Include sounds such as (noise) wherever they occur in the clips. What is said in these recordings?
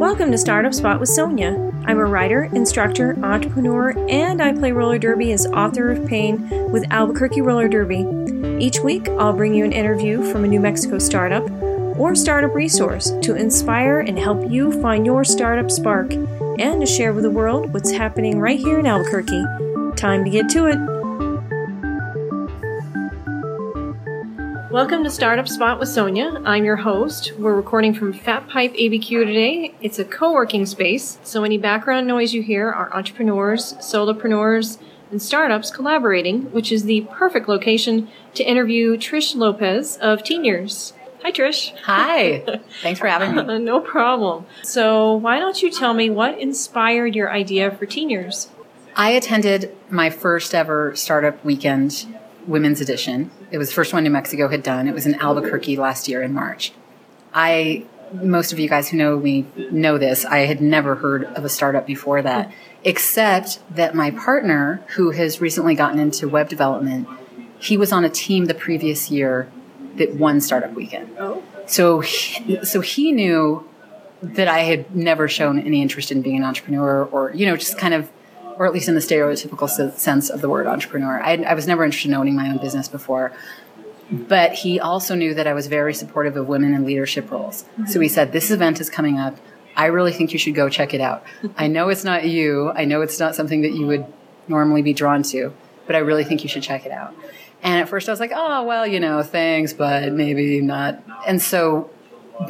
Welcome to Startup Spot with Sonia. I'm a writer, instructor, entrepreneur, and I play roller derby as author of Pain with Albuquerque Roller Derby. Each week, I'll bring you an interview from a New Mexico startup or startup resource to inspire and help you find your startup spark and to share with the world what's happening right here in Albuquerque. Time to get to it. Welcome to Startup Spot with Sonia. I'm your host. We're recording from Fat Pipe ABQ today. It's a co-working space, so any background noise you hear are entrepreneurs, solopreneurs, and startups collaborating, which is the perfect location to interview Trish Lopez of Teen Years. Hi, Trish. Hi. (laughs) Thanks for having me. no problem. So, why don't you tell me what inspired your idea for Teen Years? I attended my first ever startup weekend women's edition. It was the first one New Mexico had done. It was in Albuquerque last year in March. I, most of you guys who know me know this. I had never heard of a startup before that, except that my partner, who has recently gotten into web development, he was on a team the previous year that won Startup Weekend. Oh. So, he, so he knew that I had never shown any interest in being an entrepreneur or, you know, just kind of or at least in the stereotypical sense of the word entrepreneur. I, I was never interested in owning my own business before. But he also knew that I was very supportive of women in leadership roles. So he said, This event is coming up. I really think you should go check it out. I know it's not you. I know it's not something that you would normally be drawn to, but I really think you should check it out. And at first I was like, oh, well, you know, thanks, but maybe not. And so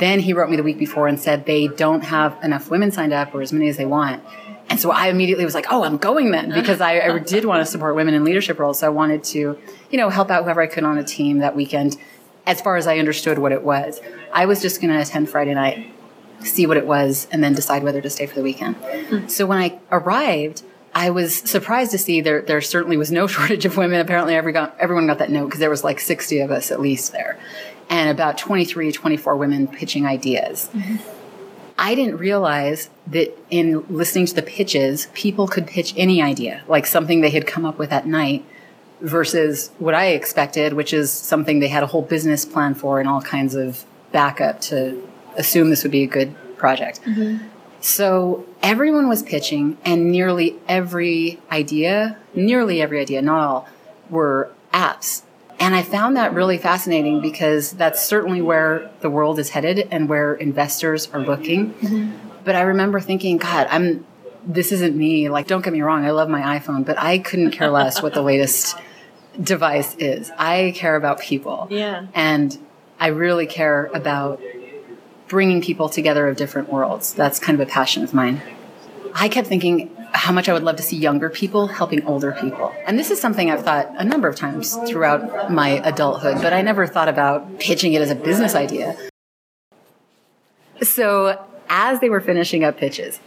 then he wrote me the week before and said they don't have enough women signed up or as many as they want. And so I immediately was like, oh, I'm going then because I, I, did want to support women in leadership roles. So I wanted to, you know, help out whoever I could on a team that weekend as far as I understood what it was. I was just going to attend Friday night, see what it was, and then decide whether to stay for the weekend. Mm-hmm. So when I arrived, I was surprised to see there, there certainly was no (laughs) shortage of women. Apparently every got, everyone got that note because there was like 60 of us at least there and about 23, 24 women pitching ideas. Mm-hmm I didn't realize that in listening to the pitches, people could pitch any idea, like something they had come up with at night versus what I expected, which is something they had a whole business plan for and all kinds of backup to assume this would be a good project. Mm-hmm. So everyone was pitching and nearly every idea, nearly every idea, not all, were apps and I found that really fascinating because that's certainly where the world is headed and where investors are looking. Mm-hmm. But I remember thinking, God, I'm this isn't me. Like, don't get me wrong, I love my iPhone, but I couldn't care less what the latest device is. I care about people. Yeah. And I really care about bringing people together of different worlds. That's kind of a passion of mine. I kept thinking, how much I would love to see younger people helping older people. And this is something I've thought a number of times throughout my adulthood, but I never thought about pitching it as a business idea. So as they were finishing up pitches,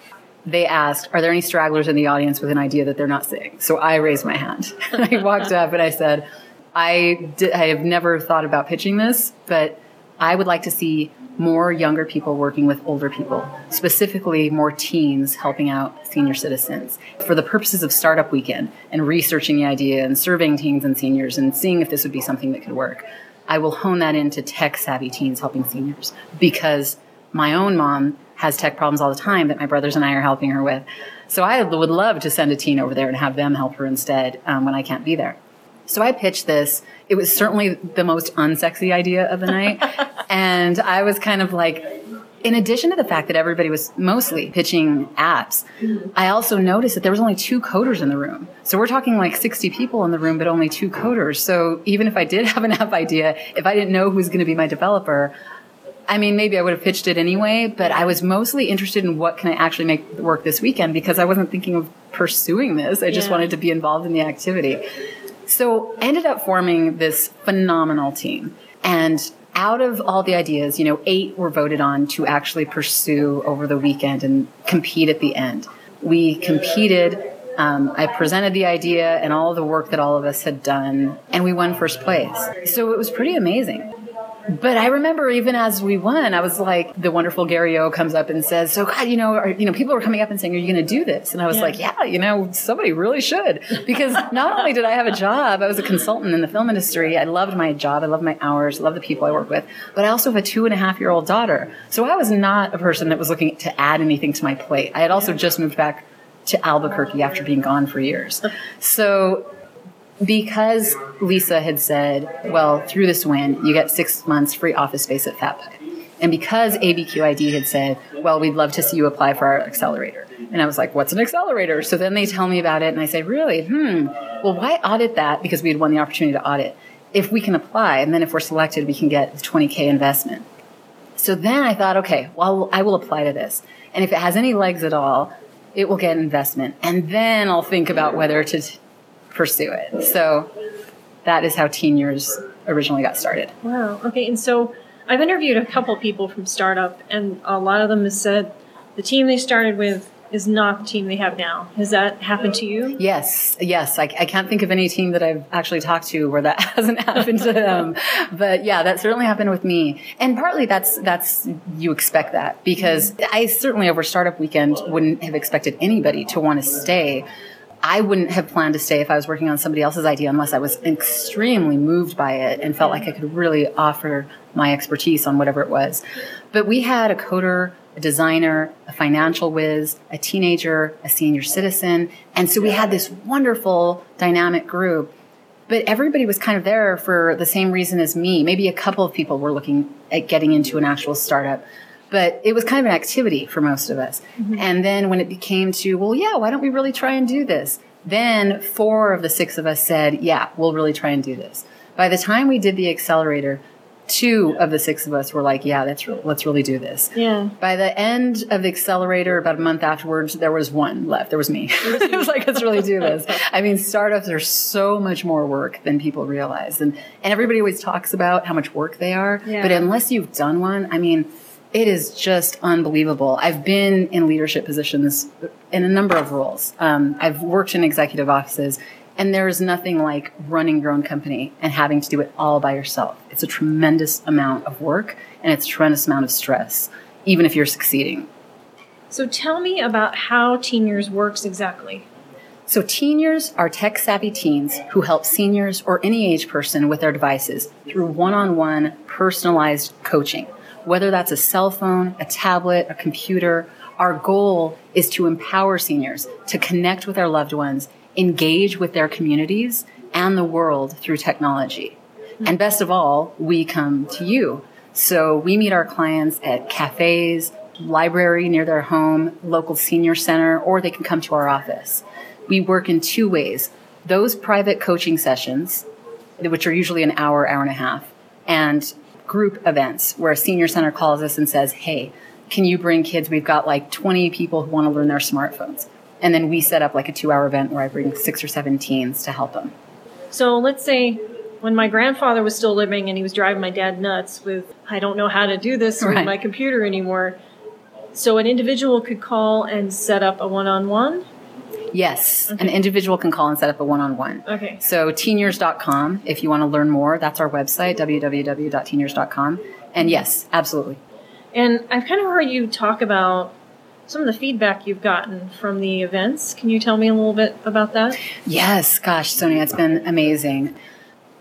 they asked, Are there any stragglers in the audience with an idea that they're not saying? So I raised my hand. (laughs) I walked up and I said, I, I have never thought about pitching this, but I would like to see more younger people working with older people, specifically more teens helping out senior citizens for the purposes of Startup Weekend and researching the idea and surveying teens and seniors and seeing if this would be something that could work. I will hone that into tech savvy teens helping seniors because my own mom has tech problems all the time that my brothers and I are helping her with. So I would love to send a teen over there and have them help her instead um, when I can't be there. So I pitched this. It was certainly the most unsexy idea of the night. (laughs) and I was kind of like, in addition to the fact that everybody was mostly pitching apps, I also noticed that there was only two coders in the room. So we're talking like 60 people in the room, but only two coders. So even if I did (laughs) have an app idea, if I didn't know who was going to be my developer, I mean, maybe I would have pitched it anyway, but I was mostly interested in what can I actually make work this weekend because I wasn't thinking of pursuing this. I just yeah. wanted to be involved in the activity. So ended up forming this phenomenal team. And out of all the ideas, you know, eight were voted on to actually pursue over the weekend and compete at the end. We competed. Um, I presented the idea and all the work that all of us had done, and we won first place. So it was pretty amazing. But I remember even as we won, I was like, the wonderful Gary O comes up and says, "So God, you know, are, you know, people were coming up and saying, are you going to do this?" And I was Yeah. like, "Yeah, you know, somebody really should," because not only did I have a job, I was a consultant in the film industry. I loved my job, I loved my hours, I loved the people I work with, but I also have a two and a half year old daughter. So I was not a person that was looking to add anything to my plate. I had also just moved back to Albuquerque after being gone for years. So because Lisa had said, well, through this win, you get six months free office space at Fat Pipe. And because ABQID had said, well, we'd love to see you apply for our accelerator. And I was like, what's an accelerator? So then they tell me about it and I say, really? Hmm. Well, why audit that? Because we had won the opportunity to audit. If we can apply and then if we're selected, we can get the 20K investment. So then I thought, okay, well, I will apply to this. And if it has any legs at all, it will get investment. And then I'll think about whether to pursue it. So that is how Teen Years originally got started. Wow. Okay. And so I've interviewed a couple people from startup, and a lot of them have said the team they started with is not the team they have now. Has that happened to you? Yes, yes. I, I can't think of any team that I've actually talked to where that (laughs) hasn't happened to them. But yeah, that certainly happened with me. And partly that's, that's, you expect that because I certainly over startup weekend wouldn't have expected anybody to want to stay. I wouldn't have planned to stay if I was working on somebody else's idea unless I was extremely moved by it and felt like I could really offer my expertise on whatever it was. But we had a coder, a designer, a financial whiz, a teenager, a senior citizen. And so we had this wonderful dynamic group. But everybody was kind of there for the same reason as me. Maybe a couple of people were looking at getting into an actual startup but it was kind of an activity for most of us. Mm-hmm. And then when it became to, well, yeah, why don't we really try and do this? Then four of the six of us said, yeah, we'll really try and do this. By the time we did the accelerator, two of the six of us were like, yeah, that's re- let's really do this. Yeah. By the end of the accelerator, about a month afterwards, there was one left. There was me. (laughs) it was mm-hmm. like, let's really do this. I mean, startups are so much more work than people realize. And, and everybody always talks about how much work they are. Yeah. But unless you've done one, I mean, it is just unbelievable. I've been in leadership positions in a number of roles. Um, I've worked in executive offices, and there is nothing like running your own company and having to do it all by yourself. It's a tremendous amount of work and it's a tremendous amount of stress, even if you're succeeding. So tell me about how Teen Years works exactly. So, teen years are tech savvy teens who help seniors or any age person with their devices through one on one personalized coaching. Whether that's a cell phone, a tablet, a computer, our goal is to empower seniors to connect with their loved ones, engage with their communities and the world through technology. Hmm. And best of all, we come to you. So we meet our clients at cafes, library near their home, local senior center, or they can come to our office. We work in two ways. Those private coaching sessions, which are usually an hour, hour and a half, and group events where a senior center calls us and says, Hey, can you bring kids? We've got like 20 people who want to learn their smartphones. And then we set up like a two hour event where I bring six or seven teens to help them. So let's say when my grandfather was still living and he was driving my dad nuts with, I don't know how to do this with my computer anymore. So an individual could call and set up a one on one. Yes, an individual can call and set up a one on one. Okay. So teenyears.com, if you want to learn more, that's our website, www.teenyears.com. And yes, absolutely. And I've kind of heard you talk about some of the feedback you've gotten from the events. Can you tell me a little bit about that? Yes, gosh, Sonia, it's been amazing.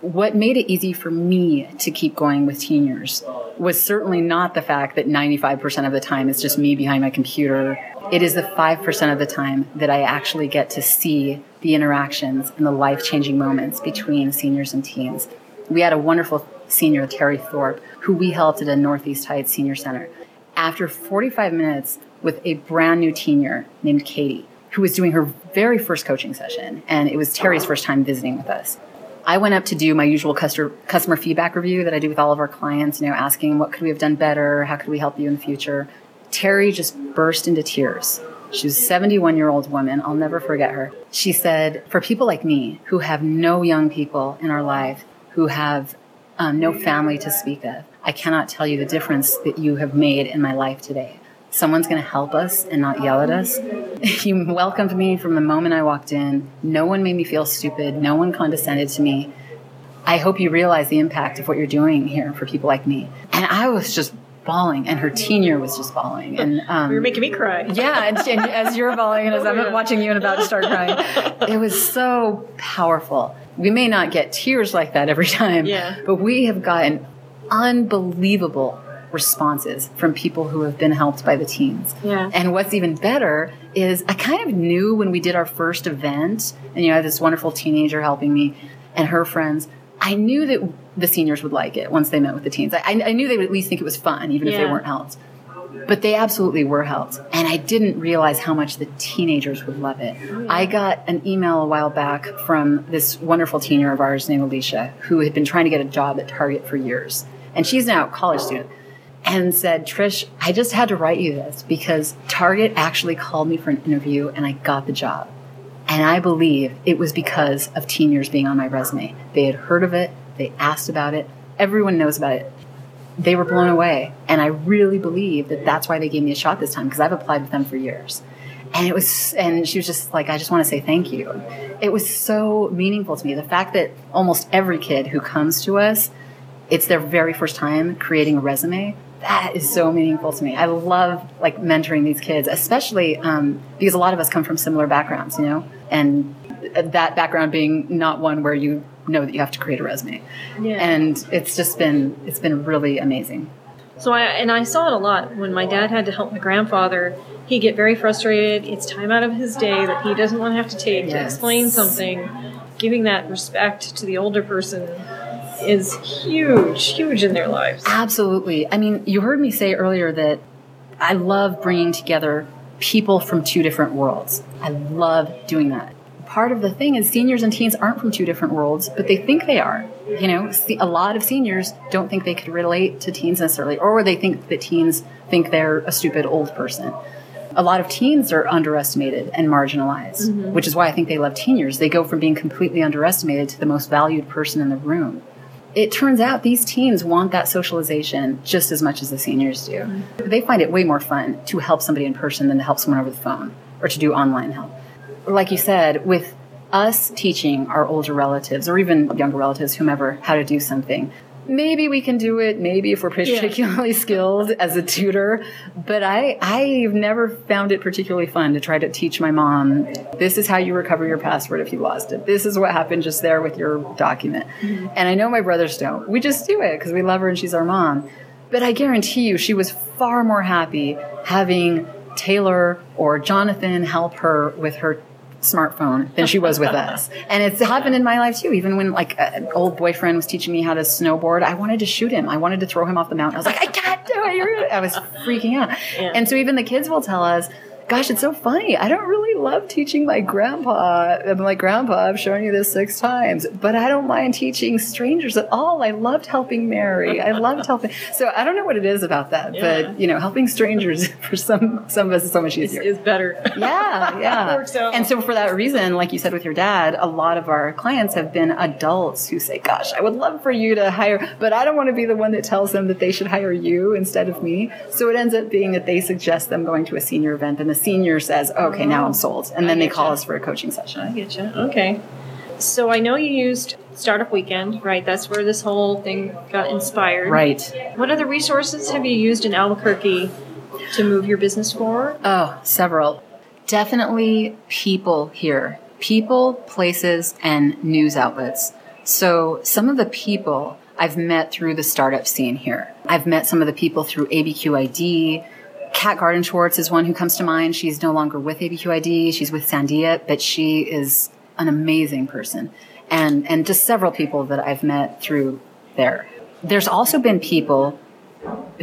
What made it easy for me to keep going with teen years was certainly not the fact that 95% of the time it's just me behind my computer. It is the 5% of the time that I actually get to see the interactions and the life changing moments between seniors and teens. We had a wonderful senior, Terry Thorpe, who we helped at a Northeast Heights Senior Center. After 45 minutes with a brand new senior named Katie, who was doing her very first coaching session, and it was Terry's first time visiting with us. I went up to do my usual customer customer feedback review that I do with all of our clients, you know, asking what could we have done better, how could we help you in the future. Terry just burst into tears. She was a 71 year old woman. I'll never forget her. She said, For people like me who have no young people in our life, who have um, no family to speak of, I cannot tell you the difference that you have made in my life today. Someone's going to help us and not yell at us. You welcomed me from the moment I walked in. No one made me feel stupid. No one condescended to me. I hope you realize the impact of what you're doing here for people like me. And I was just bawling, and her teen year was just bawling. And um, You're making me cry. yeah, and, and as you're bawling and as I'm Oh, watching you and about to start crying, it was so powerful. We may not get tears like that every time, Yeah. but we have gotten unbelievable responses from people who have been helped by the teens. Yeah. And what's even better is I kind of knew when we did our first event, and you know, I had this wonderful teenager helping me and her friends. I knew that the seniors would like it once they met with the teens. I, I knew they would at least think it was fun, even if they weren't helped. But they absolutely were helped. And I didn't realize how much the teenagers would love it. I got an email a while back from this wonderful teenager of ours named Alicia, who had been trying to get a job at Target for years. And she's now a college student. And said, Trish, I just had to write you this because Target actually called me for an interview and I got the job. And I believe it was because of teen years being on my resume. They had heard of it, they asked about it, everyone knows about it they were blown away. And I really believe that that's why they gave me a shot this time because I've applied with them for years. And it was, and she was just like, I just want to say thank you. It was so meaningful to me. The fact that almost every kid who comes to us, it's their very first time creating a resume. That is so meaningful to me. I love like mentoring these kids, especially um, because a lot of us come from similar backgrounds, you know, and that background being not one where you know that you have to create a resume Yeah. and it's just been it's been really amazing So I and I saw it a lot when my dad had to help my grandfather. He'd get very frustrated. It's time out of his day that he doesn't want to have to take to explain something. Giving that respect to the older person is huge, huge in their lives. absolutely i mean you heard me say earlier that i love bringing together people from two different worlds i love doing that part of the thing is seniors and teens aren't from two different worlds but they think they are you know see, a lot of seniors don't think they could relate to teens necessarily or they think that teens think they're a stupid old person a lot of teens are underestimated and marginalized, mm-hmm. which is why I think they love teen years. They go from being completely underestimated to the most valued person in the room. It turns out these teens want that socialization just as much as the seniors do. They find it way more fun to help somebody in person than to help someone over the phone or to do online help. Like you said, with us teaching our older relatives or even younger relatives, whomever, how to do something, maybe we can do it maybe if we're particularly (laughs) skilled as a tutor but i i've never found it particularly fun to try to teach my mom this is how you recover your password if you lost it. This is what happened just there with your document. Mm-hmm. And i know my brothers don't. We just do it because we love her and she's our mom. But i guarantee you she was far more happy having taylor or jonathan help her with her smartphone than she was with us. (laughs) And it's happened in my life too. Even when like an old boyfriend was teaching me how to snowboard, I wanted to shoot him. I wanted to throw him off the mountain. I was like, I can't do it. I was freaking out. And so even the kids will tell us, gosh, it's so funny. I don't really love teaching my grandpa. Uh, I'm like, grandpa, I've shown you this six times, but I don't mind teaching strangers at all. I loved helping Mary. I loved helping. (laughs) So I don't know what it is about that, Yeah. but you know, helping strangers (laughs) for some, some of us is so much easier Is better. yeah, (laughs) yeah. And so for that reason, like you said with your dad, a lot of our clients have been adults who say, "Gosh, I would love for you to hire, but I don't want to be the one that tells them that they should hire you instead of me." So it ends up being that they suggest them going to a senior event, and the senior says, "Okay, now I'm oh, sold," and then they call getcha. us for a coaching session. I get you. Okay. So I know you used Startup Weekend, right? That's where this whole thing got inspired. Right. What other resources have you used in Albuquerque to move your business forward? Oh, several. Definitely people here. People, places, and news outlets. So some of the people I've met through the startup scene here. I've met some of the people through ABQID. Kat Garden Schwartz is one who comes to mind. She's no longer with ABQID. She's with Sandia, but she is an amazing person. And, and just several people that I've met through there. There's also been people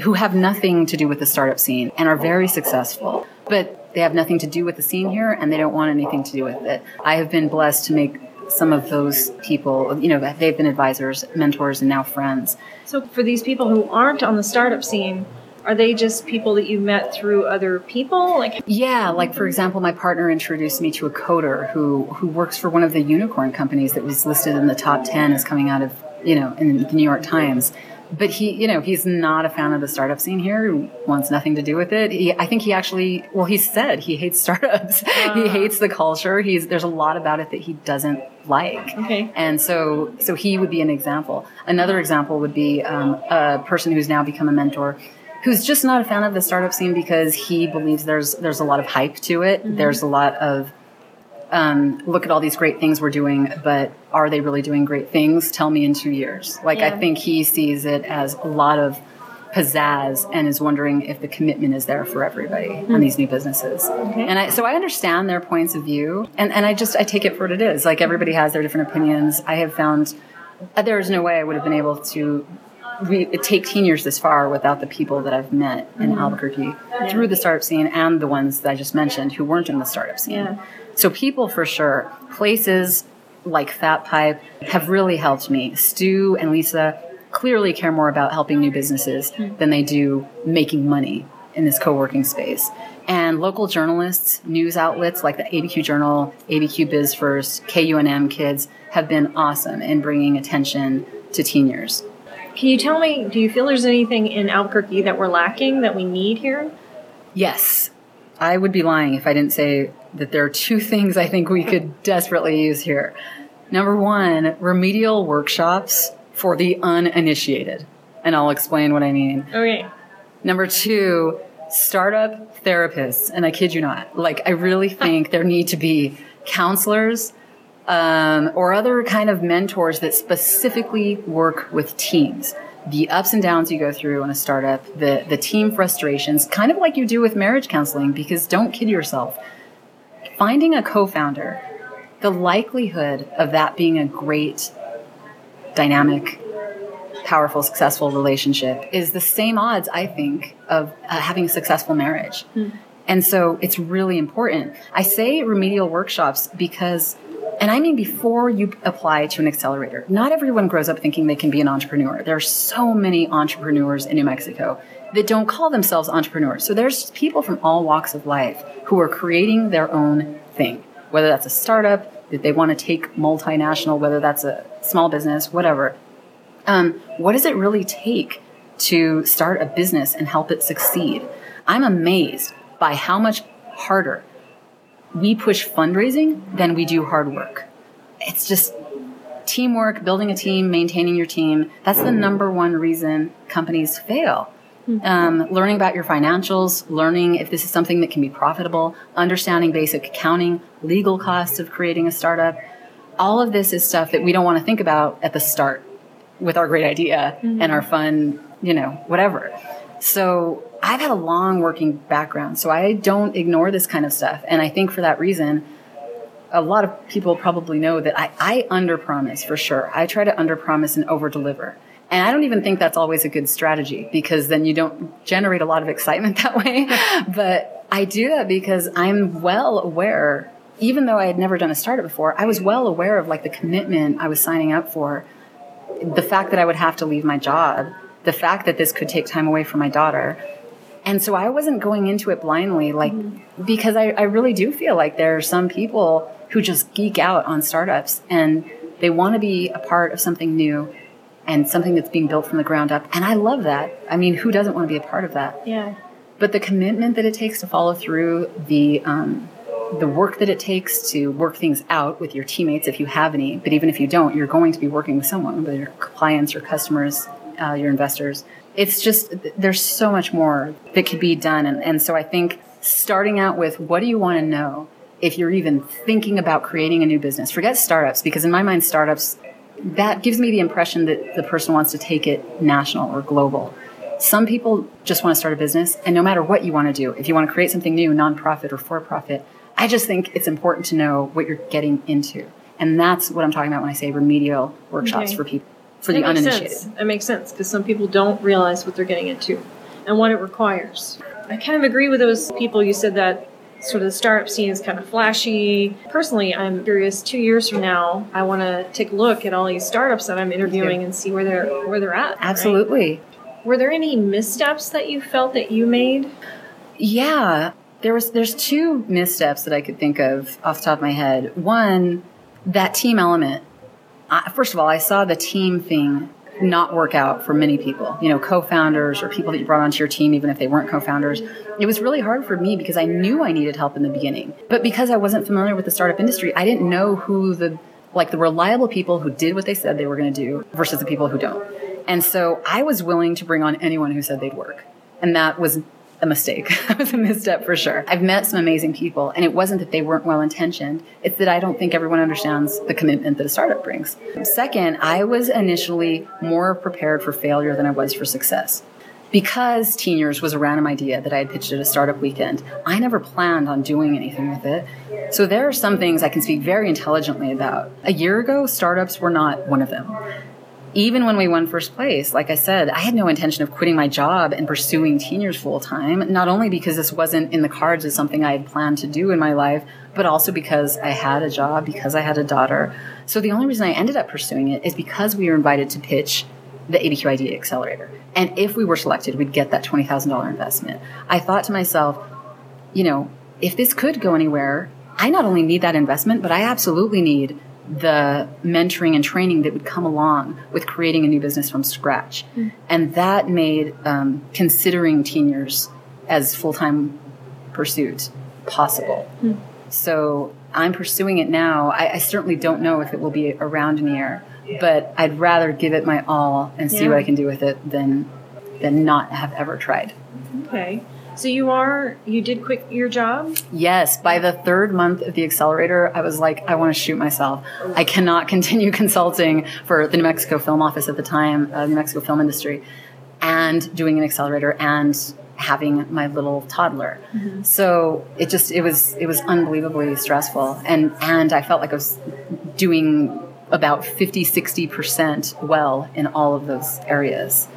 who have nothing to do with the startup scene and are very successful, but they have nothing to do with the scene here and they don't want anything to do with it. I have been blessed to make some of those people, you know, they've been advisors, mentors, and now friends. So for these people who aren't on the startup scene, are they just people that you met through other people? Like Yeah, like for example, my partner introduced me to a coder who who works for one of the unicorn companies that was listed in the top 10 as coming out of, you know, in the New York Times. But he, you know, he's not a fan of the startup scene here. He wants nothing to do with it. He, I think he actually, well, he said he hates (laughs) startups. he hates the culture. He's there's a lot about it that he doesn't like. Okay. And so, so he would be an example. Another example would be um, a person who's now become a mentor, who's just not a fan of the startup scene because he believes there's there's a lot of hype to it. Mm-hmm. There's a lot of um, look at all these great things we're doing, but are they really doing great things? Tell me in two years. Like I think he sees it as a lot of pizzazz and is wondering if the commitment is there for everybody on these new businesses. And I, so I understand their points of view, and, and I just I take it for what it is. Like everybody has their different opinions. I have found uh, there is no way I would have been able to re- take teen years this far without the people that I've met in mm-hmm. Albuquerque through the startup scene and the ones that I just mentioned who weren't in the startup scene. Yeah. So people for sure, places like Fat Pipe have really helped me. Stu and Lisa clearly care more about helping new businesses hmm. than they do making money in this co-working space. And local journalists, news outlets like the ABQ Journal, ABQ Biz First, KUNM Kids have been awesome in bringing attention to teen years. Can you tell me, do you feel there's anything in Albuquerque that we're lacking that we need here? Yes, I would be lying if I didn't say that there are two things I think we could (laughs) desperately use here. Number one, remedial workshops for the uninitiated. And I'll explain what I mean. Okay. Number two, startup therapists. And I kid you not, like, I really (laughs) think there need to be counselors um, or other kind of mentors that specifically work with teams. The ups and downs you go through in a startup, the, the team frustrations, kind of like you do with marriage counseling, because don't kid yourself. Finding a co founder, the likelihood of that being a great, dynamic, powerful, successful relationship is the same odds, I think, of uh, having a successful marriage. And so it's really important. I say remedial workshops because, and I mean before you apply to an accelerator, not everyone grows up thinking they can be an entrepreneur. There are so many entrepreneurs in New Mexico that don't call themselves entrepreneurs. So there's people from all walks of life who are creating their own thing, whether that's a startup, that they want to take multinational, whether that's a small business, whatever. Um, what does it really take to start a business and help it succeed? I'm amazed by how much harder we push fundraising than we do hard work. It's just teamwork, building a team, maintaining your team. That's the number one reason companies fail. Um, learning about your financials, learning if this is something that can be profitable, understanding basic accounting, legal costs of creating a startup. All of this is stuff that we don't want to think about at the start with our great idea and our fun, you know, whatever. So I've had a long working background, so I don't ignore this kind of stuff. And I think for that reason, a lot of people probably know that I, I under promise for sure. I try to under promise and over deliver. And I don't even think that's always a good strategy because then you don't generate a lot of excitement (laughs) that way. (laughs) but I do that because I'm well aware, even though I had never done a startup before, I was well aware of like the commitment I was signing up for, the fact that I would have to leave my job, the fact that this could take time away from my daughter. And so I wasn't going into it blindly, like, because I, I really do feel like there are some people who just geek out on startups and they want to be a part of something new and something that's being built from the ground up. And I love that. I mean, who doesn't want to be a part of that? Yeah. But the commitment that it takes to follow through, the um, the work that it takes to work things out with your teammates, if you have any, but even if you don't, you're going to be working with someone, whether your clients, your customers, uh, your investors. It's just there's so much more that could be done, and, and so I think starting out with what do you want to know if you're even thinking about creating a new business. Forget startups because in my mind, startups that gives me the impression that the person wants to take it national or global. Some people just want to start a business, and no matter what you want to do, if you want to create something new, nonprofit or for profit, I just think it's important to know what you're getting into. And that's what I'm talking about when I say remedial workshops Okay. for people, for That the makes uninitiated. sense. That makes sense because some people don't realize what they're getting into and what it requires. I kind of agree with those people. You said that sort of the startup scene is kind of flashy. Personally, I'm curious. Two years from now, I want to take a look at all these startups that I'm interviewing and see where they're where they're at. right? Absolutely. Were there any missteps that you felt that you made? Yeah, there was there's two missteps that I could think of off the top of my head. One, that team element. I, first of all, I saw the team thing not work out for many people. You know, co-founders or people that you brought onto your team, even if they weren't co-founders. It was really hard for me because I knew I needed help in the beginning, but because I wasn't familiar with the startup industry, I didn't know who the like the reliable people who did what they said they were going to do versus the people who don't. And so I was willing to bring on anyone who said they'd work. And that was a mistake. (laughs) that was a misstep for sure. I've met some amazing people, and it wasn't that they weren't well intentioned. It's that I don't think everyone understands the commitment that a startup brings. Second, I was initially more prepared for failure than I was for success. Because Teen Years was a random idea that I had pitched at a startup weekend, I never planned on doing anything with it. So there are some things I can speak very intelligently about. A year ago, startups were not one of them even when we won first place, like I said, I had no intention of quitting my job and pursuing teen years full time, not only because this wasn't in the cards as something I had planned to do in my life, but also because I had a job, because I had a daughter. So the only reason I ended up pursuing it is because we were invited to pitch the ABQ Idea Accelerator. And if we were selected, we'd get that $20,000 investment. I thought to myself, you know, if this could go anywhere, I not only need that investment, but I absolutely need the mentoring and training that would come along with creating a new business from scratch. Mm. And that made um, considering teen years as full time pursuit possible. Mm. So I'm pursuing it now. I, I, certainly don't know if it will be around in a year, but I'd rather give it my all and see yeah. what I can do with it than than not have ever tried. Okay. So you are you did quit your job? Yes, by the third month of the accelerator, I was like, I want to shoot myself. I cannot (laughs) continue consulting for the New Mexico Film Office at the time, uh, New Mexico film industry, and doing an accelerator and having my little toddler. Mm-hmm. So it just it was it was unbelievably stressful, and and I felt like I was doing about 50 60% well in all of those areas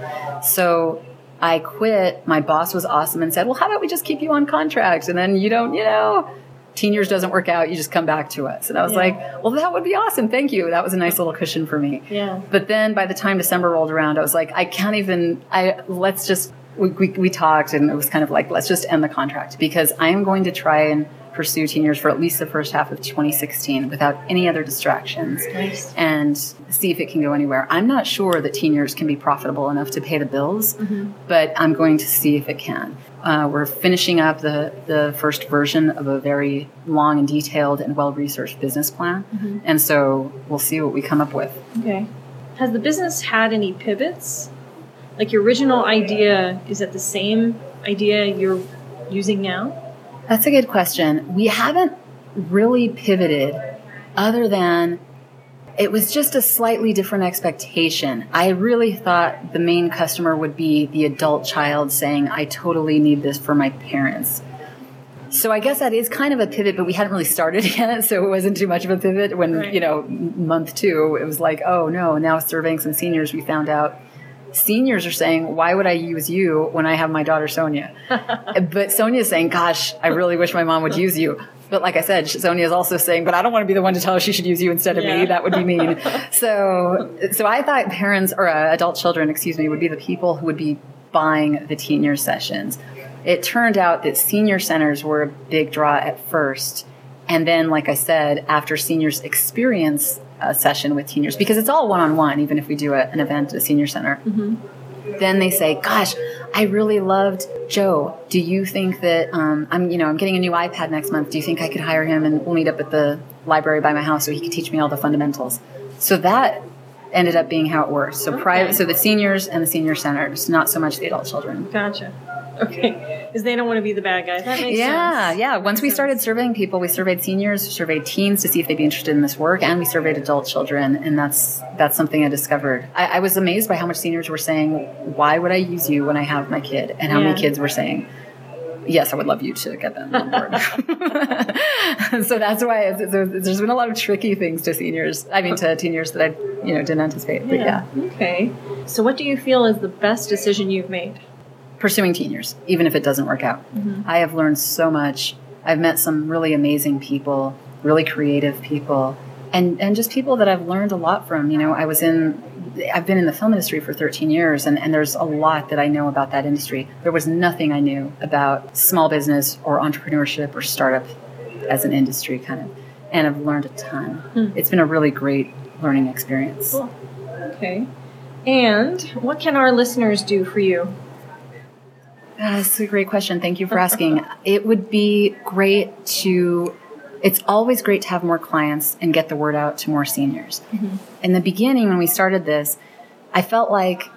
so I quit, my boss was awesome and said, Well, how about we just keep you on contract? And then you don't, you know, teen years doesn't work out, you just come back to us. And I was yeah. like, Well, that would be awesome. Thank you. That was a nice little cushion for me. Yeah. But then by the time December rolled around, I was like, I can't even, I, let's just, we, we, we talked and it was kind of like, let's just end the contract because I am going to try and pursue teen years for at least the first half of 2016 without any other distractions nice. and see if it can go anywhere. I'm not sure that teen years can be profitable enough to pay the bills, mm-hmm. but I'm going to see if it can. Uh, we're finishing up the, the first version of a very long and detailed and well researched business plan. Mm-hmm. And so we'll see what we come up with. Okay. Has the business had any pivots? Like your original idea, is that the same idea you're using now? That's a good question. We haven't really pivoted other than it was just a slightly different expectation. I really thought the main customer would be the adult child saying, I totally need this for my parents. So I guess that is kind of a pivot, but we hadn't really started (laughs) yet, so it wasn't too much of a pivot. When, right. you know, month two, it was like, oh no, now surveying some seniors, we found out seniors are saying, why would I use you when I have my daughter Sonia? (laughs) but Sonia's saying, gosh, I really wish my mom would use you. But like I said, Sonia is also saying, but I don't want to be the one to tell her she should use you instead of yeah. me. That would be mean. (laughs) so, so I thought parents or uh, adult children, excuse me, would be the people who would be buying the teen year sessions. It turned out that senior centers were a big draw at first. And then, like I said, after seniors experience a session with seniors because it's all one on one, even if we do a, an event at a senior center. Mm-hmm. Then they say, "Gosh, I really loved Joe. Do you think that um, I'm, you know, I'm getting a new iPad next month? Do you think I could hire him and we'll meet up at the library by my house so he could teach me all the fundamentals?" So that ended up being how it works. So okay. private, so the seniors and the senior centers, not so much the adult children. Gotcha. (laughs) Okay, because they don't want to be the bad guys. That makes yeah, sense. Yeah, Once we started surveying people, we surveyed seniors, surveyed teens to see if they'd be interested in this work, and we surveyed adult children, and that's that's something I discovered. I, I was amazed by how much seniors were saying, "Why would I use you when I have my kid?" and how yeah. many kids were saying, yes, I would love you to get them on board. (laughs) so that's why it's, it's, there's been a lot of tricky things to seniors. I mean, to teenagers that I you know didn't anticipate. But yeah. yeah. Okay. So, what do you feel is the best decision you've made? Pursuing teen years, even if it doesn't work out. Mm-hmm. I have learned so much. I've met some really amazing people, really creative people, and, and just people that I've learned a lot from. You know, I was in, I've been in the film industry for 13 years, and, and there's a lot that I know about that industry. There was nothing I knew about small business or entrepreneurship or startup as an industry, kind of. And I've learned a ton. Mm. It's been a really great learning experience. Cool. Okay. And what can our listeners do for you? Uh, that's a great question. Thank you for asking. (laughs) it would be great to it's always great to have more clients and get the word out to more seniors. In the beginning, when we started this, I felt like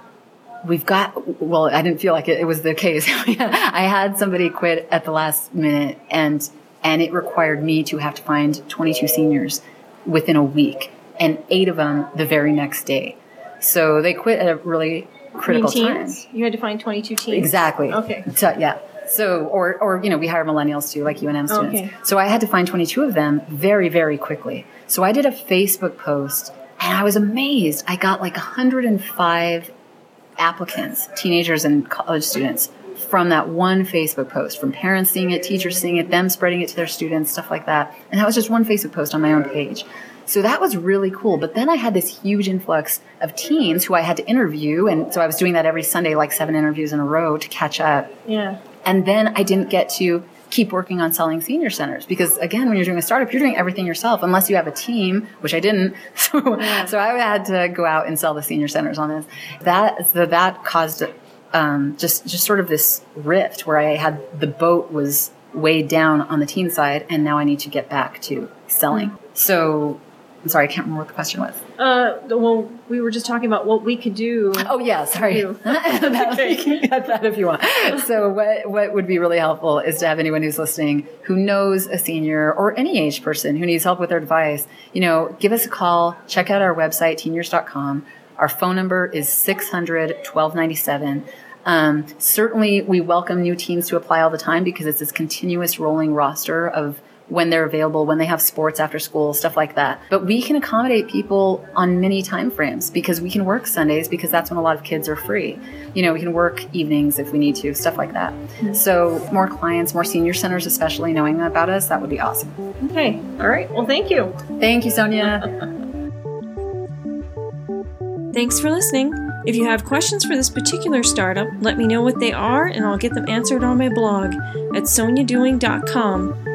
we've got, well, I didn't feel like it, it was the case. (laughs) I had somebody quit at the last minute and, and it required me to have to find 22 seniors within a week and eight of them the very next day. So they quit at a really critical time. You had to find 22 teens. Exactly. Okay. So, yeah. So, or, or, you know, we hire millennials too, like UNM students. Okay. So I had to find 22 of them very, very quickly. So I did a Facebook post and I was amazed. I got like 105 applicants, teenagers and college students from that one Facebook post, from parents seeing it, teachers seeing it, them spreading it to their students, stuff like that. And that was just one Facebook post on my own page. So that was really cool. But then I had this huge influx of teens who I had to interview. And so I was doing that every Sunday, like seven interviews in a row to catch up. Yeah. And then I didn't get to keep working on selling senior centers because again, when you're doing a startup, you're doing everything yourself unless you have a team, which I didn't. (laughs) So, so I had to go out and sell the senior centers on this. That, so that caused, um, just, just sort of this rift where I had the boat was weighed down on the teen side and now I need to get back to selling. So I'm sorry, I can't remember what the question was. Uh, well, we were just talking about what we could do. Oh yeah, sorry. You. (laughs) that, you can cut that if you want. So what what would be really helpful is to have anyone who's listening who knows a senior or any age person who needs help with their device, you know, give us a call, check out our website, teenyears.com. Our phone number is 600 1297. Um, certainly, we welcome new teams to apply all the time because it's this continuous rolling roster of when they're available, when they have sports after school, stuff like that. But we can accommodate people on many time frames because we can work Sundays because that's when a lot of kids are free. You know, we can work evenings if we need to, stuff like that. Mm-hmm. So more clients, more senior centers, especially knowing about us, that would be awesome. Okay. All right. Well, thank you. Thank you, Sonia. (laughs) Thanks for listening. If you have questions for this particular startup, let me know what they are and I'll get them answered on my blog at soniadoing.com.